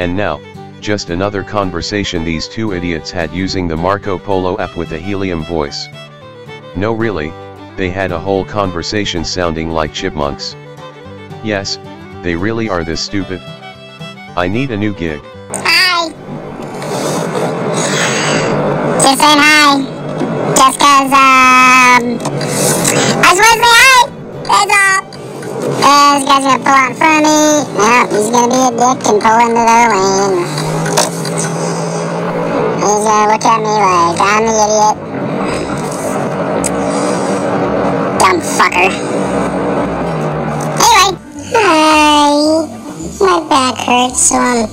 And now, just another conversation these two idiots had using the Marco Polo app with a helium voice. No really, they had a whole conversation sounding like chipmunks. Yes, they really are this stupid. I need a new gig. Hi. Just saying hi. Just cause, um, Uh, this guy's gonna pull out in front of me. Yep, he's gonna be a dick and pull into the lane. He's gonna look at me like I'm the idiot. Dumb fucker. Anyway. Hi. My back hurts, so I'm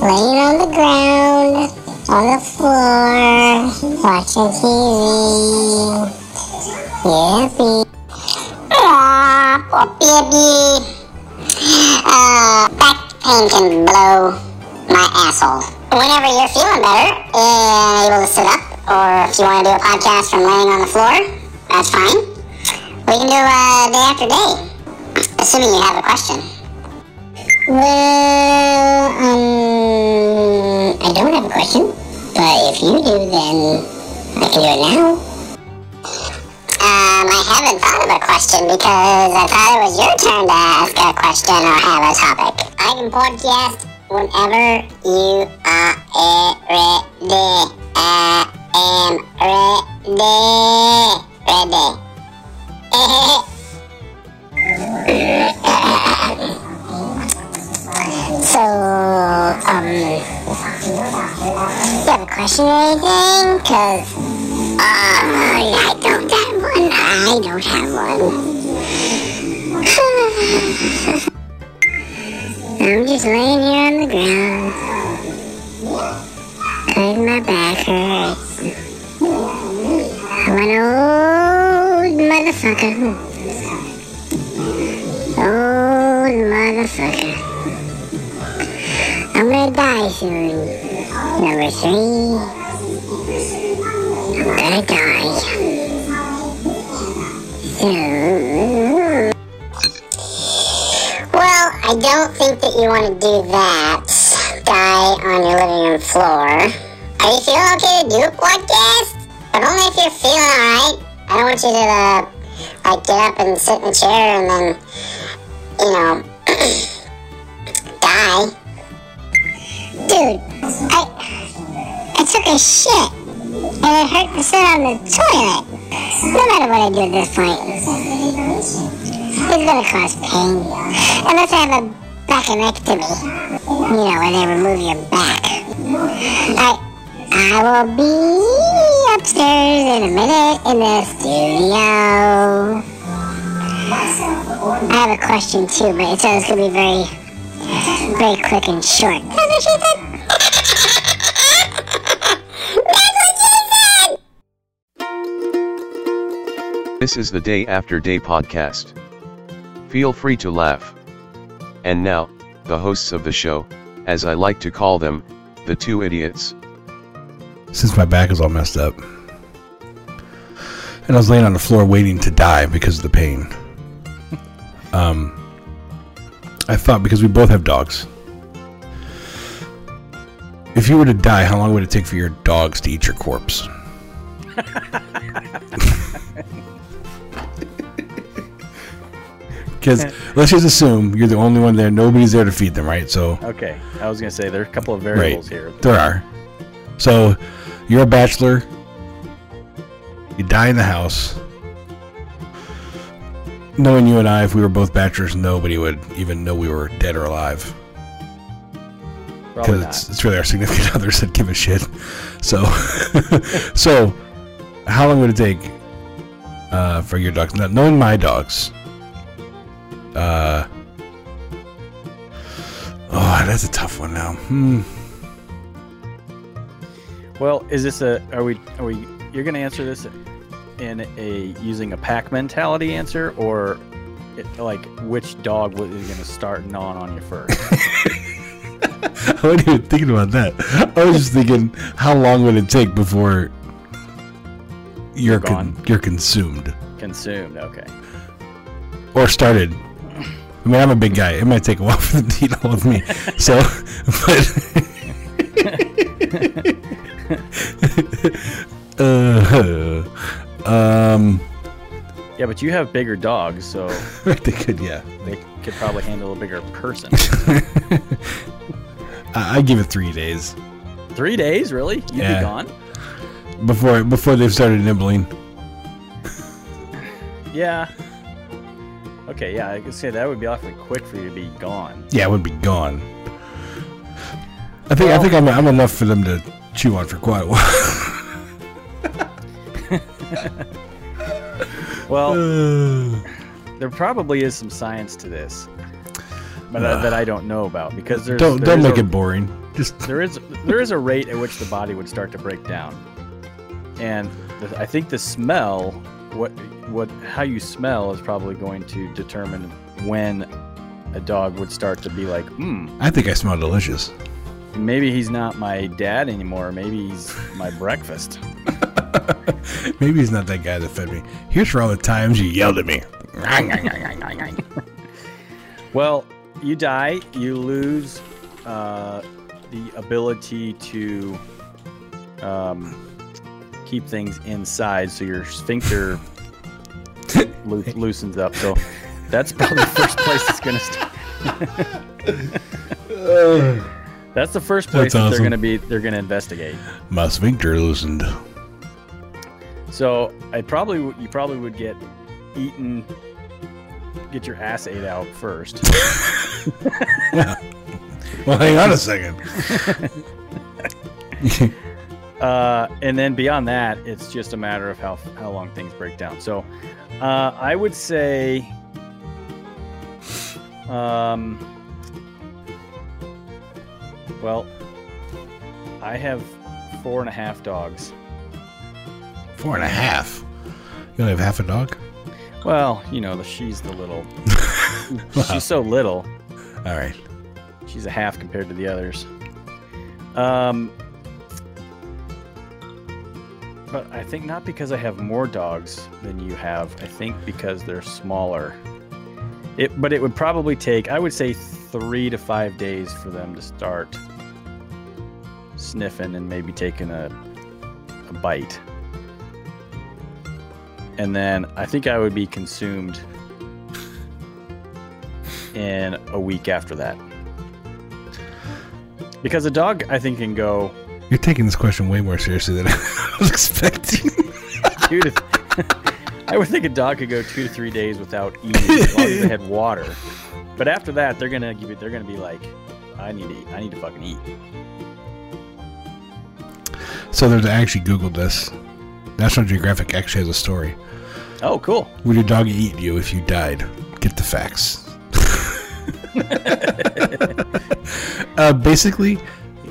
laying on the ground, on the floor, watching TV. Yippee. Baby. Uh, back pain can blow my asshole. Whenever you're feeling better and able to sit up, or if you want to do a podcast from laying on the floor, that's fine. We can do uh, day after day, assuming you have a question. Well, um, I don't have a question, but if you do, then I can do it now. Um, I haven't thought of a question because I thought it was your turn to ask a question or have a topic. I can podcast whenever you are ready. I am ready. Ready. So, um, you have a question or anything? Cause, uh, I don't have one. I don't have one. I'm just laying here on the ground. Cause my back hurts. I'm an old motherfucker. Old motherfucker. I'm gonna die soon. Number three. Die. Well, I don't think that you want to do that. Die on your living room floor. Are you feeling okay to do a podcast? But only if you're feeling alright. I don't want you to, uh, like, get up and sit in the chair and then, you know, die. Dude, I I took a shit and it hurt to sit on the toilet. No matter what I do at this point, it's gonna cause pain. Unless I have a backectomy, you know, where they remove your back. I I will be upstairs in a minute in the studio. I have a question too, but it's, it's gonna be very very quick and short. This is the Day After Day podcast. Feel free to laugh. And now, the hosts of the show, as I like to call them, the two idiots. since my back is all messed up. And I was laying on the floor waiting to die because of the pain. Um, I thought because we both have dogs. If you were to die, how long would it take for your dogs to eat your corpse? Because let's just assume you're the only one there. Nobody's there to feed them, right? So Okay, I was gonna say there are a couple of Right. variables here. There are. So, you're a bachelor. You die in the house. Knowing you and I, if we were both bachelors, nobody would even know we were dead or alive. Probably Because not. it's, it's really our significant others that give a shit. So, so, how long would it take uh, for your dogs? Now, knowing my dogs, uh, oh, that's a tough one now. Hmm. Well, is this a? Are we? Are we? You're gonna answer this in a using a pack mentality answer, or it, like which dog was you gonna start gnawing on you first? I wasn't even thinking about that. I was just thinking, how long would it take before you're You're con- you're consumed Consumed. Okay. or started I mean, I'm a big guy. It might take a while for them to eat all of me. So, but. uh, um, Yeah, but you have bigger dogs, so they could, yeah. they could probably handle a bigger person. I, I give it three days Three days, really? You'd Yeah. be gone? before before they've started nibbling. Yeah. Okay, yeah, I could say that would be awfully quick for you to be gone. Yeah, it would be gone. I think I think I'm, I'm enough for them to chew on for quite a while. Well, there probably is some science to this, but uh, that I don't know about because there's don't there don't make a- it boring. Just there is there is a rate at which the body would start to break down, and the, I think the smell, what what how you smell, is probably going to determine when a dog would start to be like, hmm, I think I smell delicious. maybe he's not my dad anymore. Maybe he's my breakfast. Maybe he's not that guy that fed me. Here's for all the times you yelled at me. Well, you die, you lose uh, the ability to um, keep things inside, so your sphincter loo- loosens up. So that's probably the first place it's going to start. That's the first place that they're going to be. They're going to investigate. My sphincter loosened. So I probably you probably would get eaten, get your ass ate out first. Well, hang on a second. Uh, and then beyond that, it's just a matter of how how long things break down. So, uh, I would say, um, well, I have four and a half dogs. Four and a half. You only have half a dog? Well, you know, the, she's the little. she's so little. All right. She's a half compared to the others. Um, but I think not because I have more dogs than you have. I think because they're smaller. It, but it would probably take, I would say, three to five days for them to start sniffing and maybe taking a, a bite. And then I think I would be consumed in a week after that. Because a dog, I think, can go You're taking this question way more seriously than I was expecting. to. I would think a dog could go two to three days without eating as long as they had water. But after that, they're gonna give it. They're gonna be like, I need to eat. I need to fucking eat. so there's I actually Googled this. National Geographic actually has a story. Oh, cool. Would your dog eat you if you died? Get the facts. uh, basically,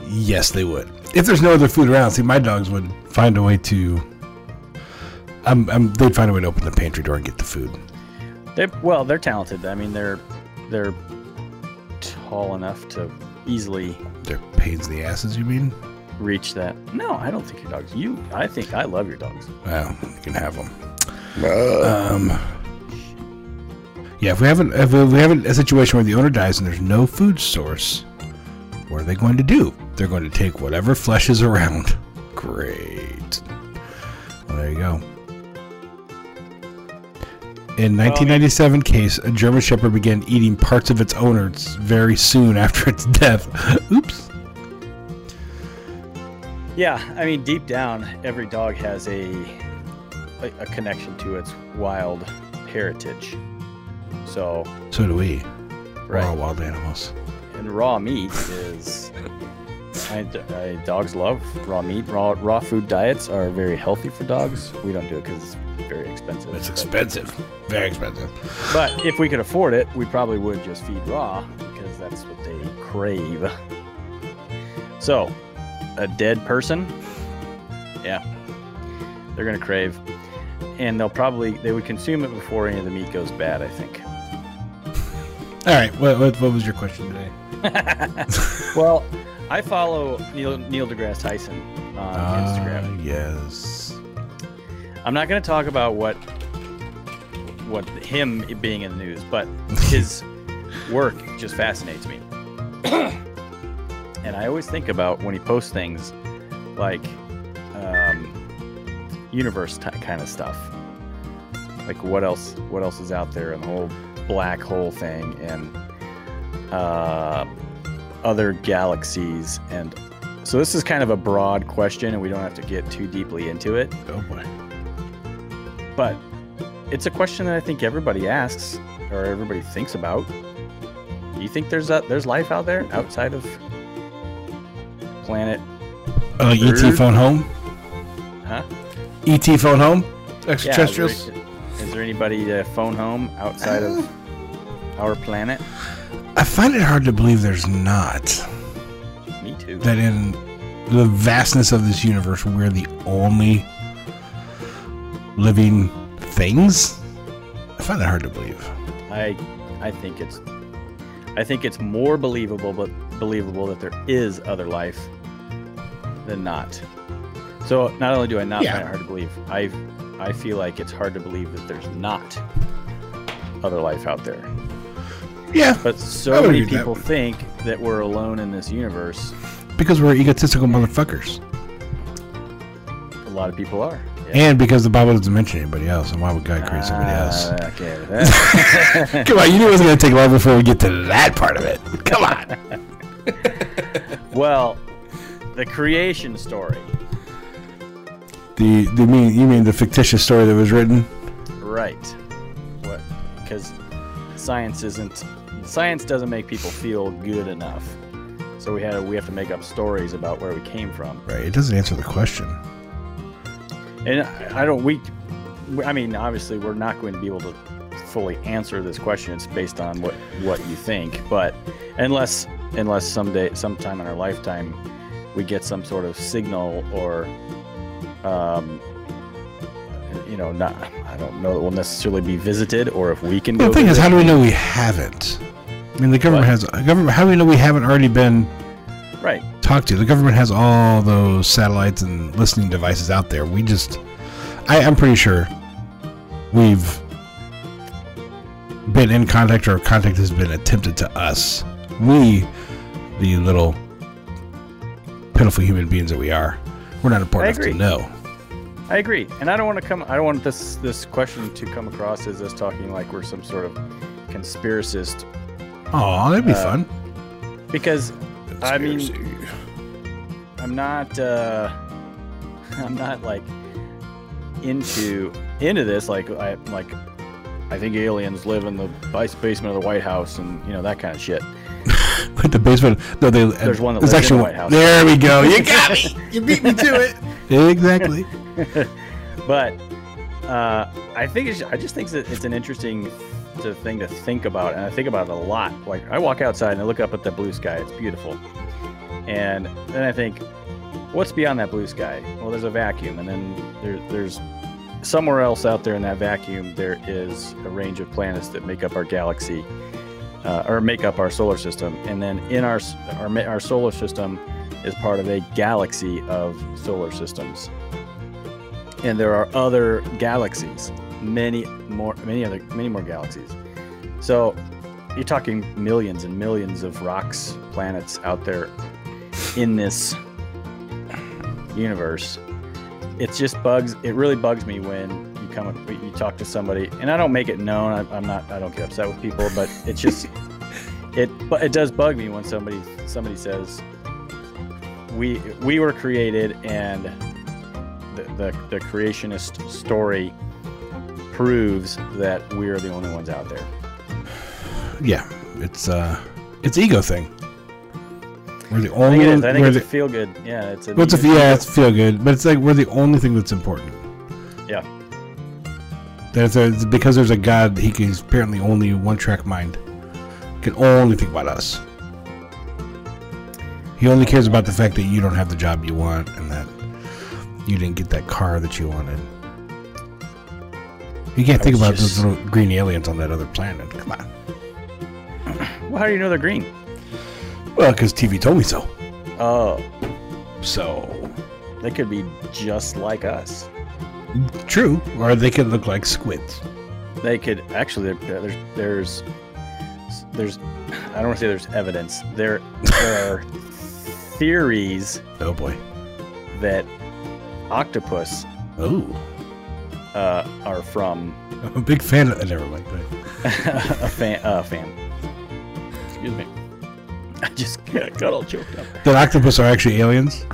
yes, they would. If there's no other food around, see, my dogs would find a way to. Um, um, they'd find a way to open the pantry door and get the food. They well, they're talented. I mean, they're they're tall enough to easily They're pains in the asses, you mean? reach that. No, I don't think your dogs. You, I think I love your dogs. Well, you can have them. Um, yeah, if we haven't, if we haven't a situation where the owner dies and there's no food source, what are they going to do? They're going to take whatever flesh is around. Great. Well, there you go. In 1997 case, a German Shepherd began eating parts of its owners very soon after its death. Oops. Yeah, I mean, deep down, every dog has a a, a connection to its wild heritage. So, So do we. We're all right, wild animals. and raw meat is. I, I- dogs love raw meat. Raw raw food diets are very healthy for dogs. We don't do it because it's very expensive. It's but- expensive. Very expensive. But if we could afford it, we probably would just feed raw because that's what they crave. So, a dead person, yeah, they're gonna crave, and they'll probably they would consume it before any of the meat goes bad. I think. All right. What, what, what was your question today? Well, I follow Neil Neil deGrasse Tyson on Instagram. Ah, yes. I'm not going to talk about what what him being in the news, but his work just fascinates me. and I always think about when he posts things like um, universe t- kind of stuff. Like what else? What else is out there, and the whole black hole thing, and uh, other galaxies, and so this is kind of a broad question, and we don't have to get too deeply into it. Oh boy. But it's a question that I think everybody asks or everybody thinks about. Do you think there's a, there's life out there outside of planet? Uh, ET phone home. Huh? ET phone home. Yeah, is, there, Extraterrestrials. is there anybody to phone home outside of our planet? I find it hard to believe there's not. Me too. That in the vastness of this universe, we're the only living things. I find that hard to believe. I I think it's I think it's more believable but believable that there is other life than not. So not only do I not Yeah. find it hard to believe, I I feel like it's hard to believe that there's not other life out there. Yeah, But so many with that. people think that we're alone in this universe. because we're egotistical motherfuckers, A lot of people are. and because the Bible doesn't mention anybody else, and why would God create somebody else? Ah, okay. Come on, you knew it was going to take long before we get to that part of it. Come on. well, the creation story. the the mean you mean the fictitious story that was written? Right. What? Because science isn't. Science doesn't make people feel good enough. So we had we have to make up stories about where we came from. Right. It doesn't answer the question. And I I don't. We. I mean, obviously, we're not going to be able to fully answer this question. It's based on what what you think. But unless unless someday, sometime in our lifetime, we get some sort of signal or, um, you know, not. I don't know that we'll necessarily be visited, or if we can Well, go. the thing is, how do we know we haven't? I mean, the government What? has a government. How do we know we haven't already been Right. talked to? The government has all those satellites and listening devices out there. We just, I, I'm pretty sure, we've been in contact or contact has been attempted to us. We, the little pitiful human beings that we are, we're not important enough to know. I agree, and I don't want to come. I don't want this this question to come across as us talking like we're some sort of conspiracist, Oh, that'd be Uh, fun. because I mean, I'm not. uh I'm not like into into this. Like I like. I think aliens live in the base- basement of the White House, and you know that kind of shit. With the basement, no, they, There's one that there's lives in the White House. There we go. You got me. You beat me to it. Exactly. but uh, I think it's, I just think that it's an interesting to, thing to think about, and I think about it a lot. Like I walk outside and I look up at the blue sky; it's beautiful, and then I think, what's beyond that blue sky? Well, there's a vacuum, and then there, there's somewhere else out there in that vacuum there is a range of planets that make up our galaxy. Uh, or make up our solar system, and then in our our our solar system is part of a galaxy of solar systems and there are other galaxies many more many other many more galaxies. So you're talking millions and millions of rocks planets out there in this universe. It's just bugs it really bugs me when you come you talk to somebody and i don't make it known I, i'm not i don't get upset with people but it's just it but it does bug me when somebody somebody says we we were created and the, the, the creationist story proves that we're the only ones out there. Yeah, it's uh, it's ego thing. We're the I only. think it. I think it's the, a feel good. Yeah, it's a. well, it's a, yeah, it's feel good, but it's like we're the only thing that's important. Yeah. There's a, it's because there's a God. He can he's apparently only one track mind. Can only think about us. He only cares about the fact that you don't have the job you want and that you didn't get that car that you wanted. You can't I think about just- those little green aliens on that other planet. Come on. Well, how do you know they're green? Well, because TV told me so. Oh, So they could be just like us. true, or they could look like squids. They could actually. There's there's there's I don't want to say there's evidence. There there are theories Oh boy. that octopus Oh, uh, are from I'm a big fan of. Never mind. A fan. Uh, fan. Excuse me. I just got got all choked up. That octopus are actually aliens.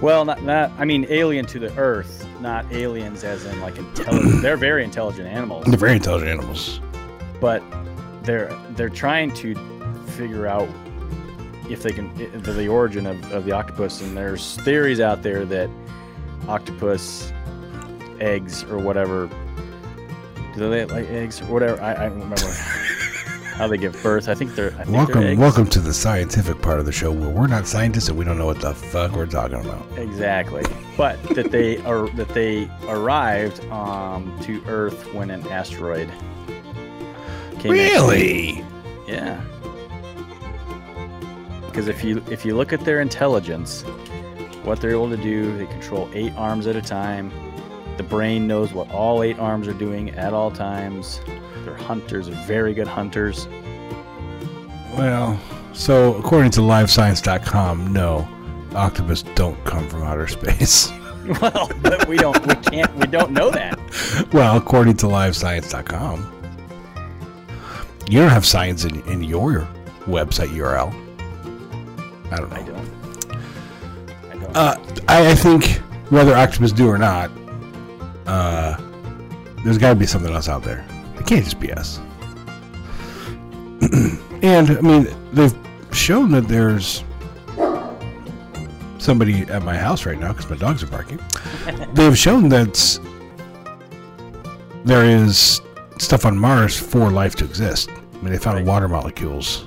Well, not not. I mean, alien to the Earth, not aliens as in like intelligent. they're very intelligent animals, They're very intelligent animals. but they're they're trying to figure out if they can the, the origin of, of the octopus. And there's theories out there that octopus eggs or whatever. Do they lay eggs or whatever? I, I don't remember how they give birth. I think they're. I think they're Welcome, eggs. welcome to the scientific part of the show where we're not scientists and we don't know what the fuck we're talking about. Exactly, but that they are that they arrived um, to Earth when an asteroid came. Really? Yeah. Because if you if you look at their intelligence, what they're able to do, they control eight arms at a time. The brain knows what all eight arms are doing at all times. They're hunters, they're very good hunters. Well, so according to LiveScience.com, no, octopus don't come from outer space. Well, but we don't we can't we don't know that. well, according to LiveScience.com, you don't have science in, in your website URL. I don't know. I don't. I don't. Uh, I, I think whether octopus do or not, uh, there's got to be something else out there. It can't just be us. and I mean, they've shown that there's somebody at my house right now because my dogs are barking. they've shown that there is stuff on Mars for life to exist. I mean, they found Right. water molecules,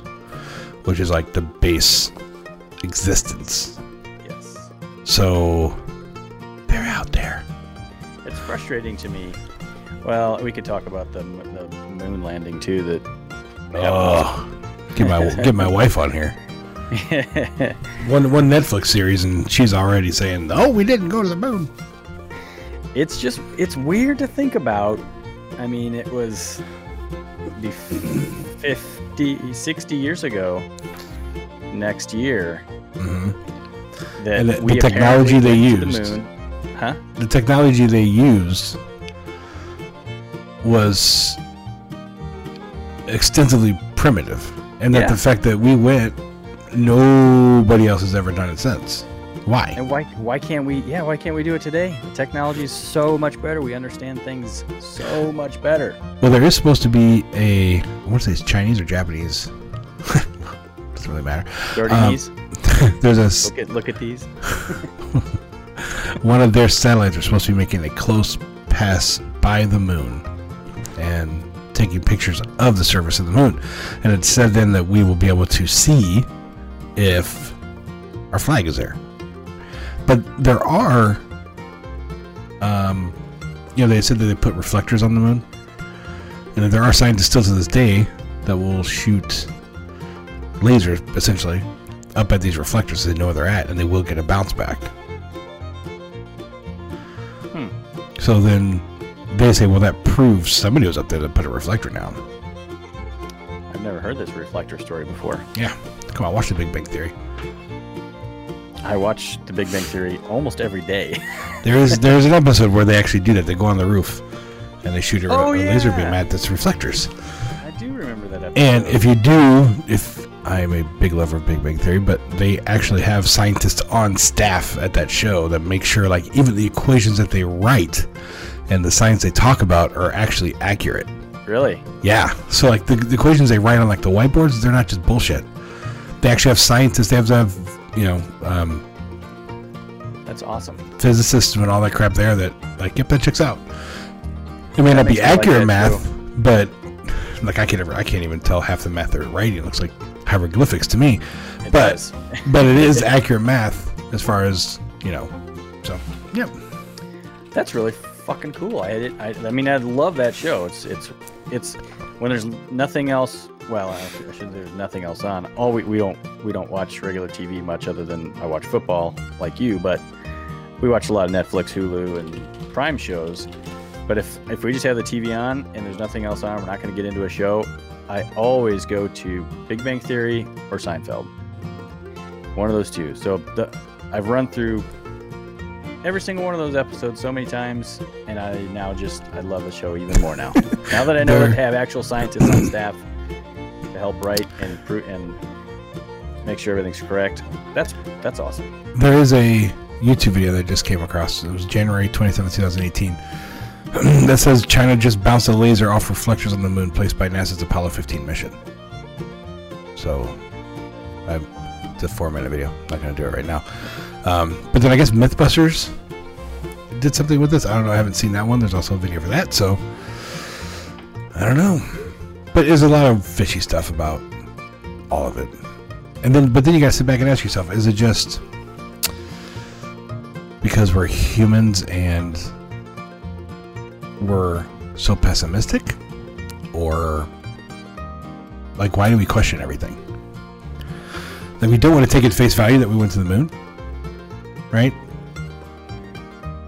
which is like the base existence. yes. So they're out there. It's frustrating to me. Well, we could talk about the, the moon landing too. That Oh, get my get my wife on here. One one Netflix series, and she's already saying, "Oh, we didn't go to the moon." it's just it's weird to think about. I mean, it was be 50, 60 years ago. Next year, hmm that And the- the technology they the used. moon. Huh? The technology they used was extensively primitive, and that Yeah. the fact that we went, nobody else has ever done it since. Why? And why why can't we? Yeah, why can't we do it today? The technology is so much better. We understand things so much better. Well, there is supposed to be a. I want to say it's Chinese or Japanese. Doesn't really matter. Dirty Um. There's a. Look at look at these. one of their satellites are supposed to be making a close pass by the moon and taking pictures of the surface of the moon. And it said then that we will be able to see if our flag is there. But there are, um, you know, they said that they put reflectors on the moon. And there are scientists still to this day that will shoot lasers, essentially, up at these reflectors so they know where they're at and they will get a bounce back. So then they say, well, that proves somebody was up there to put a reflector down. I've never heard this reflector story before. Yeah. Come on, watch the Big Bang Theory. I watch The Big Bang Theory almost every day. There is there's an episode where they actually do that. They go on the roof and they shoot a, Oh, a laser yeah. beam at this reflectors. I do remember that episode. And if you do, if I am a big lover of Big Bang Theory, but they actually have scientists on staff at that show that make sure, like, even the equations that they write and the science they talk about are actually accurate. really, Yeah. So, like, the, the equations they write on, like, the whiteboards, they're not just bullshit. They actually have scientists, they have to have, you know, um, that's awesome. physicists and all that crap there that, like, yep, that checks out. It may That not be like accurate that math, but, like, I can't ever, I can't even tell half the math they're writing. It looks like hieroglyphics to me. It But- but it is accurate math as far as you know. So, yep. That's really fucking cool. I, I, I mean, I love that show. It's it's it's when there's nothing else. Well, I should, I should there's nothing else on. All we, we don't we don't watch regular TV much other than I watch football like you, but we watch a lot of Netflix, Hulu, and Prime shows. But if if we just have the TV on and there's nothing else on, we're not going to get into a show. I always go to Big Bang Theory or Seinfeld. One of those two. So the, I've run through every single one of those episodes so many times, and I now just I love the show even more now. now that I know that they have actual scientists on staff to help write and and make sure everything's correct. That's that's awesome. There is a YouTube video that I just came across. It was January 27, 2018. that says China just bounced a laser off reflectors on the moon placed by NASA's Apollo 15 mission. So, I, it's a four minute video. I'm not going to do it right now. Um, but then I guess Mythbusters did something with this. I don't know. I haven't seen that one. There's also a video for that. So, I don't know. But there's a lot of fishy stuff about all of it. And then, but then you got to sit back and ask yourself: Is it just because we're humans and we're so pessimistic, or like why do we question everything? Like we don't want to take at face value that we went to the moon, right?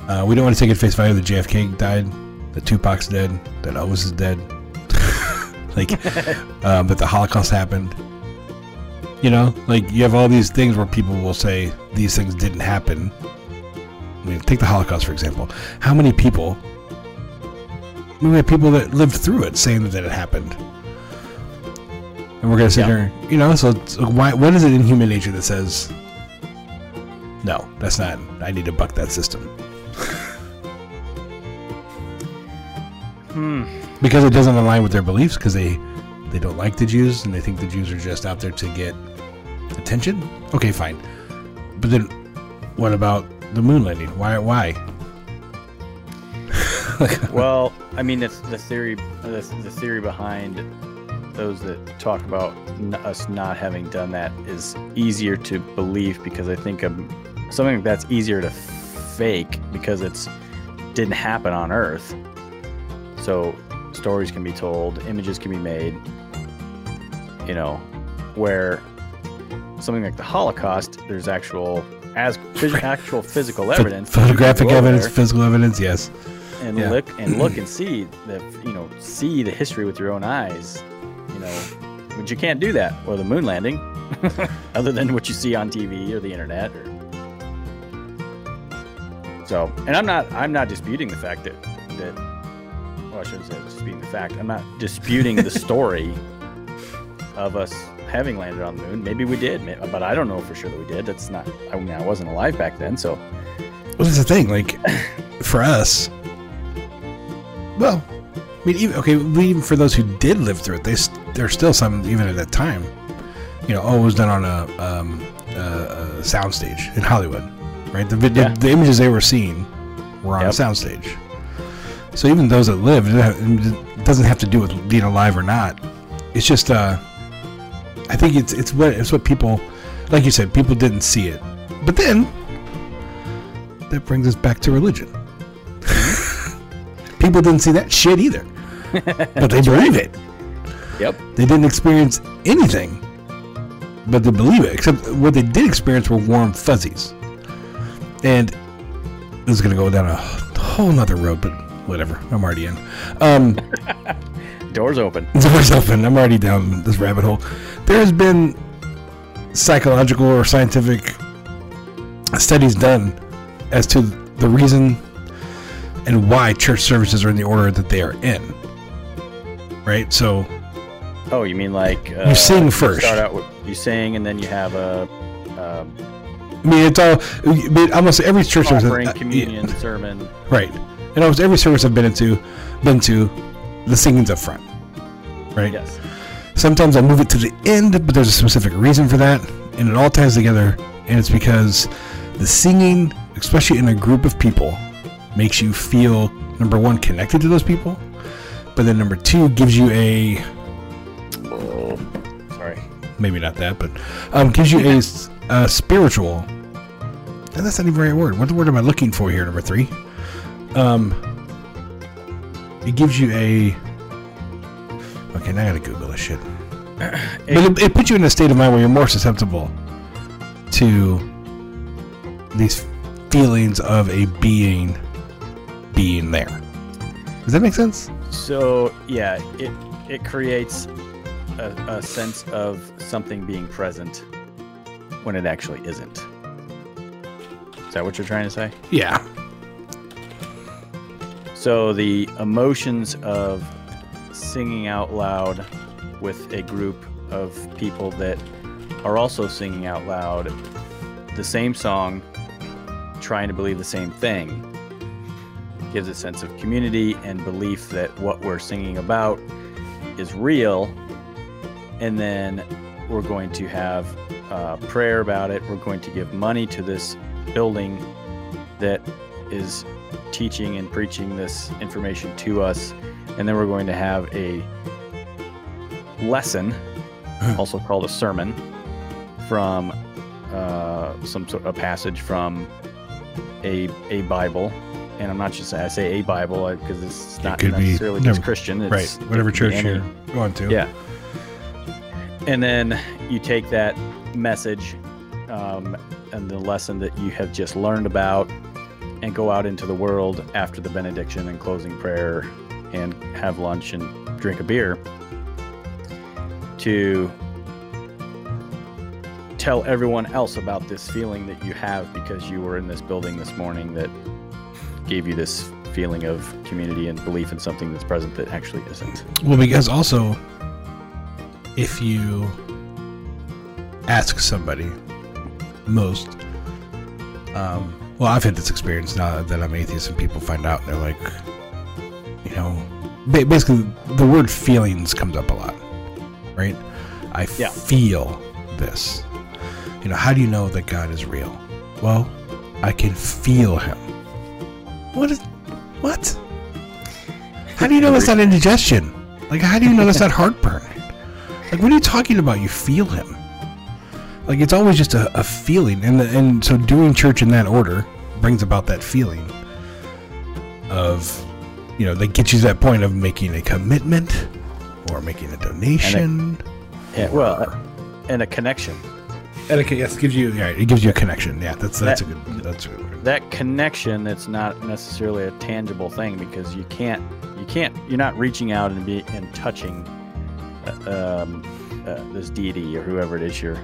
Uh, we don't want to take at face value that JFK died, that Tupac's dead, that Elvis is dead, like, um, that the Holocaust happened. You know, like you have all these things where people will say these things didn't happen. I mean, take the Holocaust for example. How many people? We have people that lived through it saying that it happened, and we're gonna sit Yeah. there, you know. So, so why? What is it in human nature that says, no, that's not? I need to buck that system Hmm. because it doesn't align with their beliefs because they they don't like the Jews and they think the Jews are just out there to get attention. Okay, fine. But then what about the moon landing? Why why? Well, I mean, it's the theory. The, the theory behind those that talk about n- us not having done that is easier to believe because I think um, something that's easier to fake because it's didn't happen on Earth. So stories can be told, images can be made. You know, where something like the Holocaust, there's actual as actual physical Ph- evidence. photographic evidence, there physical evidence, yes. And Yeah. look and look and see that you know see the history with your own eyes you know but you can't do that or the moon landing other than what you see on tv or the internet or so and i'm not i'm not disputing the fact that that well i shouldn't say disputing the fact i'm not disputing the story of us having landed on the moon maybe we did but i don't know for sure that we did that's not i mean i wasn't alive back then so Well, that's the thing. Like, for us, well, I mean, even, okay, even for those who did live through it, they there's still some even at that time. You know, oh, it was done on a, um, a, a soundstage in Hollywood, right? The, Yeah. the images they were seeing were on Yep. a soundstage. So even those that lived, it doesn't have to do with being alive or not. It's just, uh, I think it's it's what it's what people, like you said, people didn't see it, but then that brings us back to religion. People didn't see that shit either, but they believe it. yep They didn't experience anything, but they believe it. Except what they did experience were warm fuzzies. And this is going to go down a whole nother road, but whatever. I'm already in. Um, doors open doors open. I'm already down this rabbit hole. There has been psychological or scientific studies done as to the reason and why church services are in the order that they are in. Right? So, Oh, you mean like uh, sing first. Start out with you sing, and then you have a um, I mean, it's all, I mean, almost every church service. offering, uh, communion, sermon. Right. And almost every service I've been into, been to, the singing's up front. Right? Yes. Sometimes I move it to the end, but there's a specific reason for that, and it all ties together. And it's because the singing, especially in a group of people, makes you feel number one connected to those people, but then number two gives you a Sorry. maybe not that, but um, gives you a spiritual. And that's not even the right word. What word am I looking for here? Number three. Um, it gives you a. Okay, now I gotta Google this shit. but it, it puts you in a state of mind where you're more susceptible to these feelings of a being being there. Does that make sense? So yeah, it it creates a, a sense of something being present when it actually isn't. Is that what you're trying to say? Yeah. So the emotions of singing out loud with a group of people that are also singing out loud the same song, trying to believe the same thing, gives a sense of community and belief that what we're singing about is real. And then we're going to have uh, prayer about it. We're going to give money to this building that is teaching and preaching this information to us. And then we're going to have a lesson, also called a sermon, from uh, some sort of passage from a a Bible. And I'm not just I say a Bible because it's not be- necessarily no, just Christian. It's, right. Whatever church any- you're going to. yeah. And then you take that message um, and the lesson that you have just learned about and go out into the world after the benediction and closing prayer and have lunch and drink a beer to tell everyone else about this feeling that you have because you were in this building this morning that gave you this feeling of community and belief in something that's present that actually isn't. Well, because also, if you ask somebody, most, um, well, I've had this experience now that I'm atheist, and people find out and they're like, you know, basically the word feelings comes up a lot, right? I Yeah. feel this. You know, how do you know that God is real? Well, I can feel Him. What is what? How do you know it's not indigestion? Like, how do you know it's not heartburn? Like, what are you talking about? You feel him. Like, it's always just a, a feeling, and the, and so doing church in that order brings about that feeling of, you know, that gets you to that point of making a commitment or making a donation. Yeah, well, and a connection. It, yes, gives you yeah, it gives you a connection. Yeah, that's that's That- a good that's a good word. that connection that's not necessarily a tangible thing because you can't you can't you're not reaching out and be and touching uh, um, uh, this deity or whoever it is you're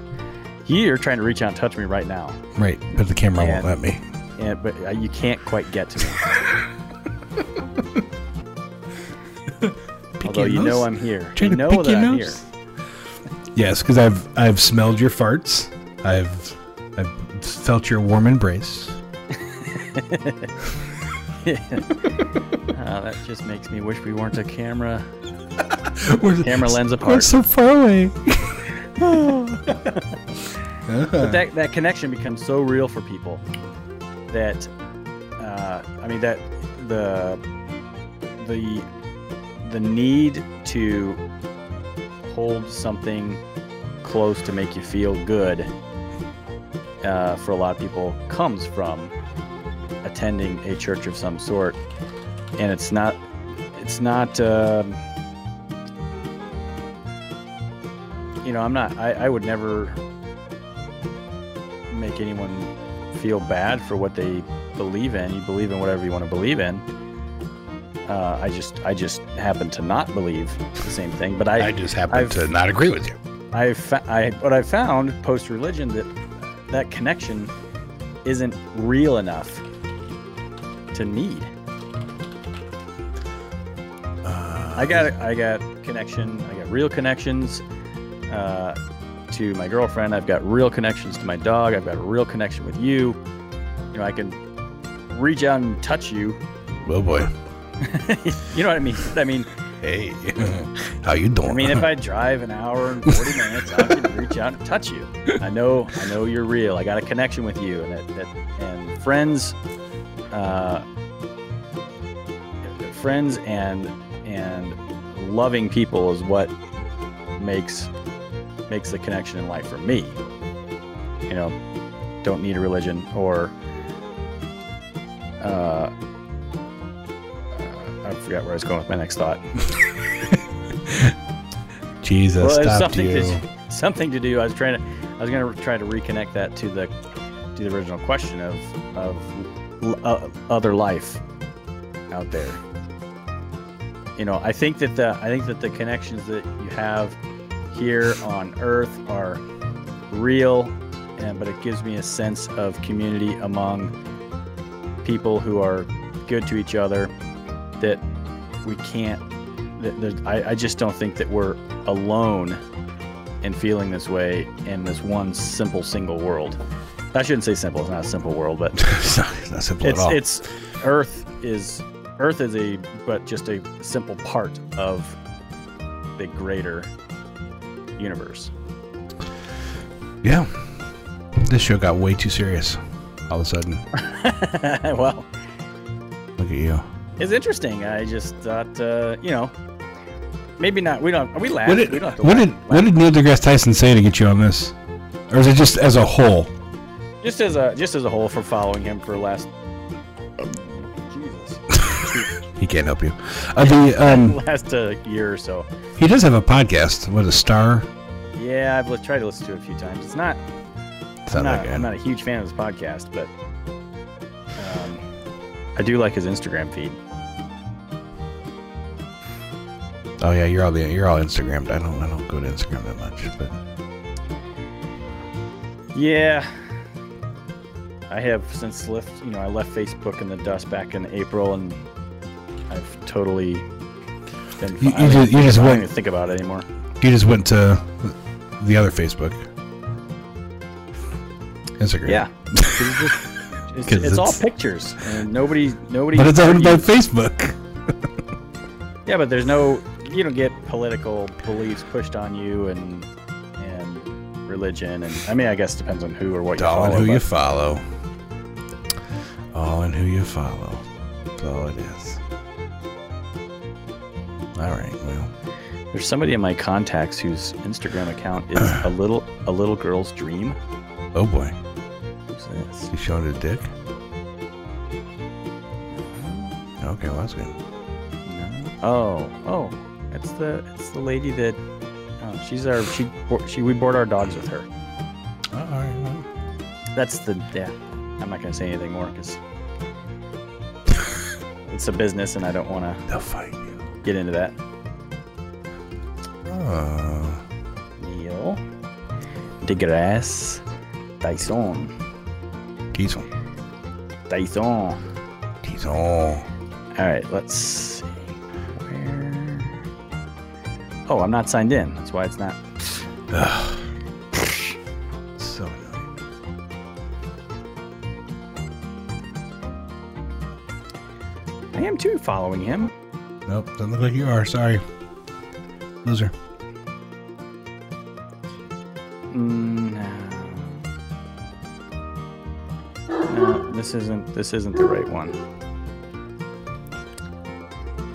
you're trying to reach out and touch me right now Right, but the camera And- won't let me. yeah but uh, you can't quite get to me although you know I'm here you know that I'm nose? Yes, because I've I've smelled your farts. I've I've felt your warm embrace. uh, that just makes me wish we weren't a camera We're, camera lens apart. we're so far away. but that, that connection becomes so real for people that uh, I mean that the the the need to hold something close to make you feel good uh, for a lot of people comes from attending a church of some sort and it's not it's not um, you know i'm not I, I would never make anyone feel bad for what they believe in. You believe in whatever you want to believe in. Uh, I just I just happen to not believe the same thing. But I I just happen I've- to not agree with you. I, fa- I what I found post religion that that connection isn't real enough to need. Uh, I got I got connection. I got real connections uh, to my girlfriend. I've got real connections to my dog. I've got a real connection with you. You know, I can reach out and touch you. Oh boy. you know what I mean? I mean, Hey, how you doing? I mean, if I drive an hour and forty minutes, I can reach out and touch you. I know, I know you're real. I got a connection with you, and that, that and friends, uh, friends and and loving people is what makes makes the connection in life for me. You know, don't need a religion or. Uh, uh, I forgot where I was going with my next thought. Jesus Well, it's stopped something you. to something to do. I was trying to, I was going to try to reconnect that to the to the original question of of l- uh, other life out there. You know, I think that the I think that the connections that you have here on Earth are real, and but it gives me a sense of community among people who are good to each other. That we can't. That, I, I just don't think that we're alone in feeling this way in this one simple single world. I shouldn't say simple. It's not a simple world, but it's, not, it's not simple it's at all. it's Earth is Earth is a but just a simple part of the greater universe. yeah. This show got way too serious all of a sudden. well, Look at you. It's interesting. I just thought, uh, you know, maybe not. We don't. We laugh. What we did, don't what laugh- did what did Neil deGrasse Tyson say to get you on this, or is it just as a whole? just as a just as a whole for following him for last. Jesus. He can't help you. Uh, the um, last uh, year or so. he does have a podcast. What a star! Yeah, I've tried to listen to it a few times. It's not. It's I'm not not. I'm not a huge fan of his podcast, but um, I do like his Instagram feed. Oh yeah, you're all the you're all Instagrammed. I don't I don't go to Instagram that much, but Yeah, I have since left. You know, I left Facebook in the dust back in April, and I've totally been. You- you I just- you just I don't went- even think about it anymore. you just went to the other Facebook, Instagram. Yeah, it's, it's, it's all pictures, and nobody, nobody. but it's owned by. Facebook. Yeah, but there's no. You don't get political beliefs pushed on you, and and religion, and I mean, I guess it depends on who or what you all in follow. who you follow. All in who you follow. That's all it is. All right. Well, There's somebody in my contacts whose Instagram account is a little a little girl's dream. oh boy, Who's this? he's showing his dick. Okay, well that's good. No. Oh, oh, it's the it's the lady that oh, she's our she she we board our dogs with her. Oh, all right. Well. That's the yeah. I'm not gonna say anything more because it's a business and I don't want to They'll find you. get into that. Oh. Neil deGrasse Tyson He's on. Tyson. All right, let's see. Oh, I'm not signed in. That's why it's not. So annoying. I am too following him. Nope, doesn't look like you are. Sorry. Loser. Mm, no. No, this isn't. This isn't the right one.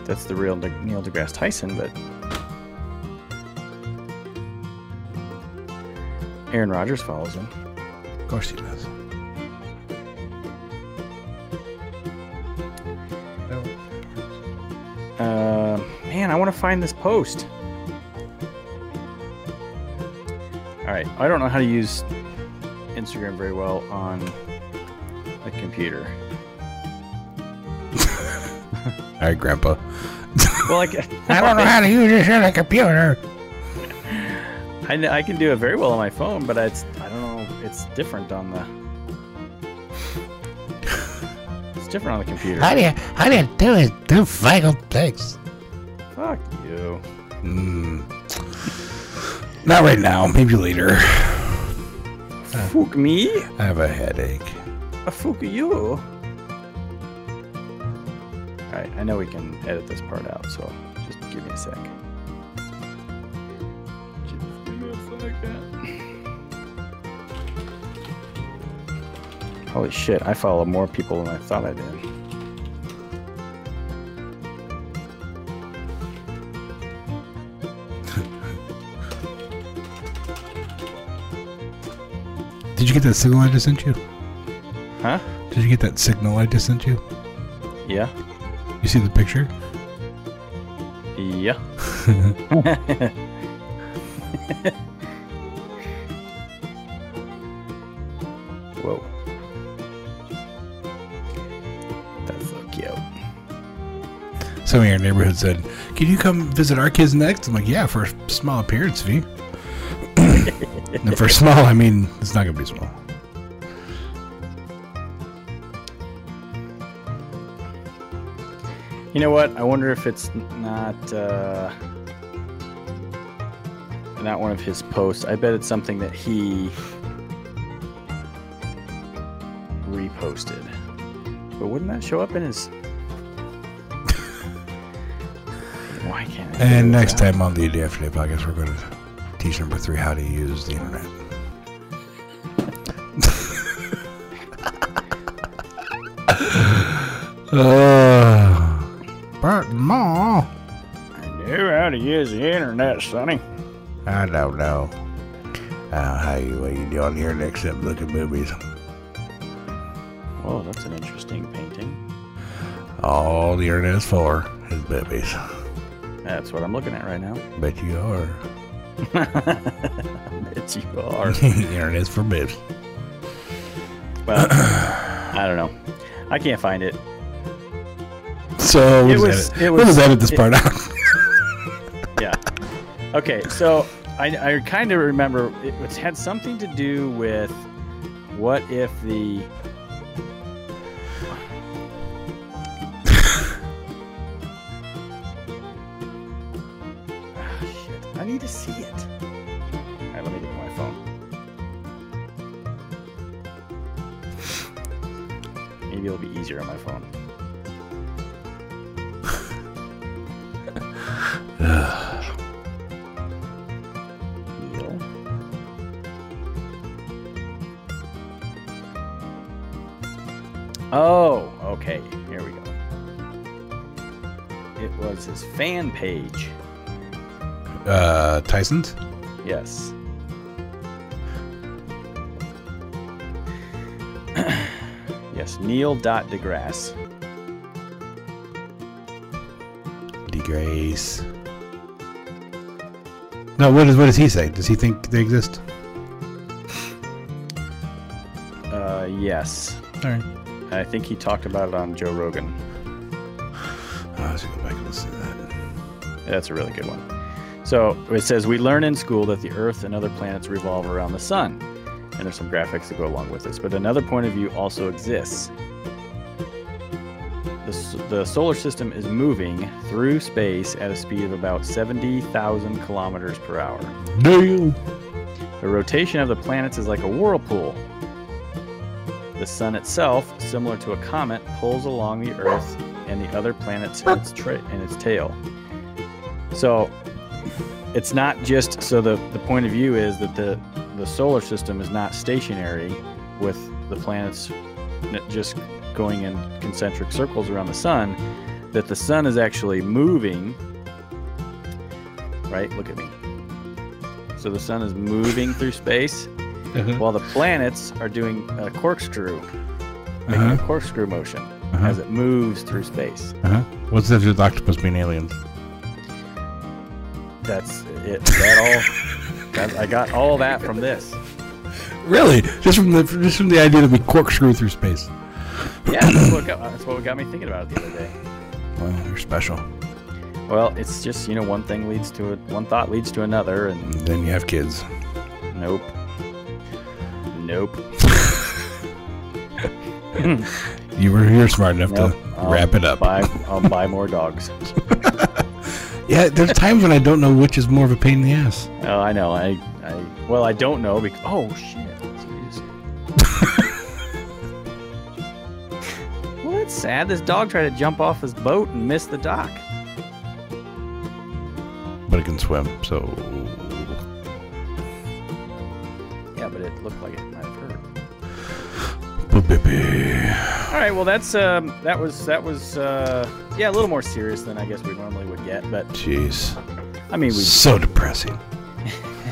That's the real Neil deGrasse Tyson, but Aaron Rodgers follows him. Of course he does. Uh, man, I want to find this post. All right, I don't know how to use Instagram very well on a computer. All right, Grandpa. Well, like I don't know how to use this on a computer. I, I can do it very well on my phone, but it's I don't know. It's different on the. It's different on the computer. How do you how do you do it? Do vital things. Fuck you. Mm. Not right now. Maybe later. Fuck me. I have a headache. A fuck you. All right, I know we can edit this part out, so just give me a sec. Me a. Holy shit! I follow more people than I thought I did. Did you get that signal I just sent you? Huh? Did you get that signal I just sent you? Yeah. You see the picture? Yeah. Somebody in our neighborhood said, "Can you come visit our kids next?" I'm like, "Yeah, for a small appearance fee." and for small, I mean it's not gonna be small. You know what? I wonder if it's not uh, not one of his posts. I bet it's something that he reposted. But wouldn't that show up in his? Why can't? I And next out? time on the Day After Day podcast, we're going to teach number three how to use the internet. uh, but no, I knew how to use the internet, Sonny. I don't know. Uh, how you what you doing here next up? Look at movies. Whoa, that's an interesting painting. All the internet is for is boobies. That's what I'm looking at right now. Bet you are. Bet you are. the internet is for boobs. Well, I don't know. I can't find it. So we'll It just was- edit, it we'll was- just edit this it- part out. Yeah. Okay, so I, I kind of remember it had something to do with what if the. Page. Uh, Tyson's. Yes. yes, Neil dot deGrasse. Degrace. No, what does what does he say? Does he think they exist? Uh, yes. All right. I think he talked about it on Joe Rogan. I was gonna go back and listen to that. That's a really good one. So it says we learn in school that the Earth and other planets revolve around the sun, and there's some graphics that go along with this. But another point of view also exists. The, the solar system is moving through space at a speed of about 70,000 kilometers per hour. Damn. The rotation of the planets is like a whirlpool. The sun itself, similar to a comet, pulls along the Earth and the other planets in its, tra- in its tail. So it's not just so the, the point of view is that the, the solar system is not stationary with the planets just going in concentric circles around the sun, that the sun is actually moving. Right? Look at me. So the sun is moving through space Uh-huh. while the planets are doing a corkscrew, making a Uh-huh. corkscrew motion Uh-huh. as it moves through space. Uh-huh. What's the difference with octopus being aliens? That's it. That all. That, I got all that from this. Really? Just from the just from the idea that we corkscrew through space. Yeah, that's what got, that's what got me thinking about it the other day. Well, you're special. Well, it's just you know one thing leads to it, one thought leads to another, and then you have kids. nope, nope. You were you're smart enough Nope. to I'll wrap it up. Buy, I'll buy more dogs. Yeah, there's times when I don't know which is more of a pain in the ass. Oh, I know. I, I, well, I don't know because. Oh shit! Jeez. well, that's sad. This dog tried to jump off his boat and missed the dock. But it can swim, so Yeah, but it looked like it might have hurt. All right. Well, that's um, that was that was uh, yeah, a little more serious than I guess we normally would get. But Jeez. I mean, we So depressing.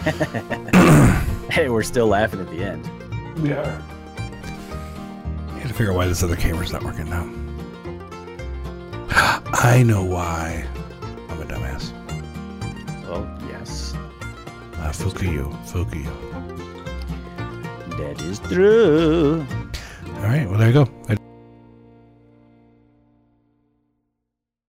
hey, we're still laughing at the end. We are. I had to figure out why this other camera's not working now. I know why. I'm a dumbass. Well, yes, Uh, Fukuyo. Fukuyo. that is true. All right, well, there you go. I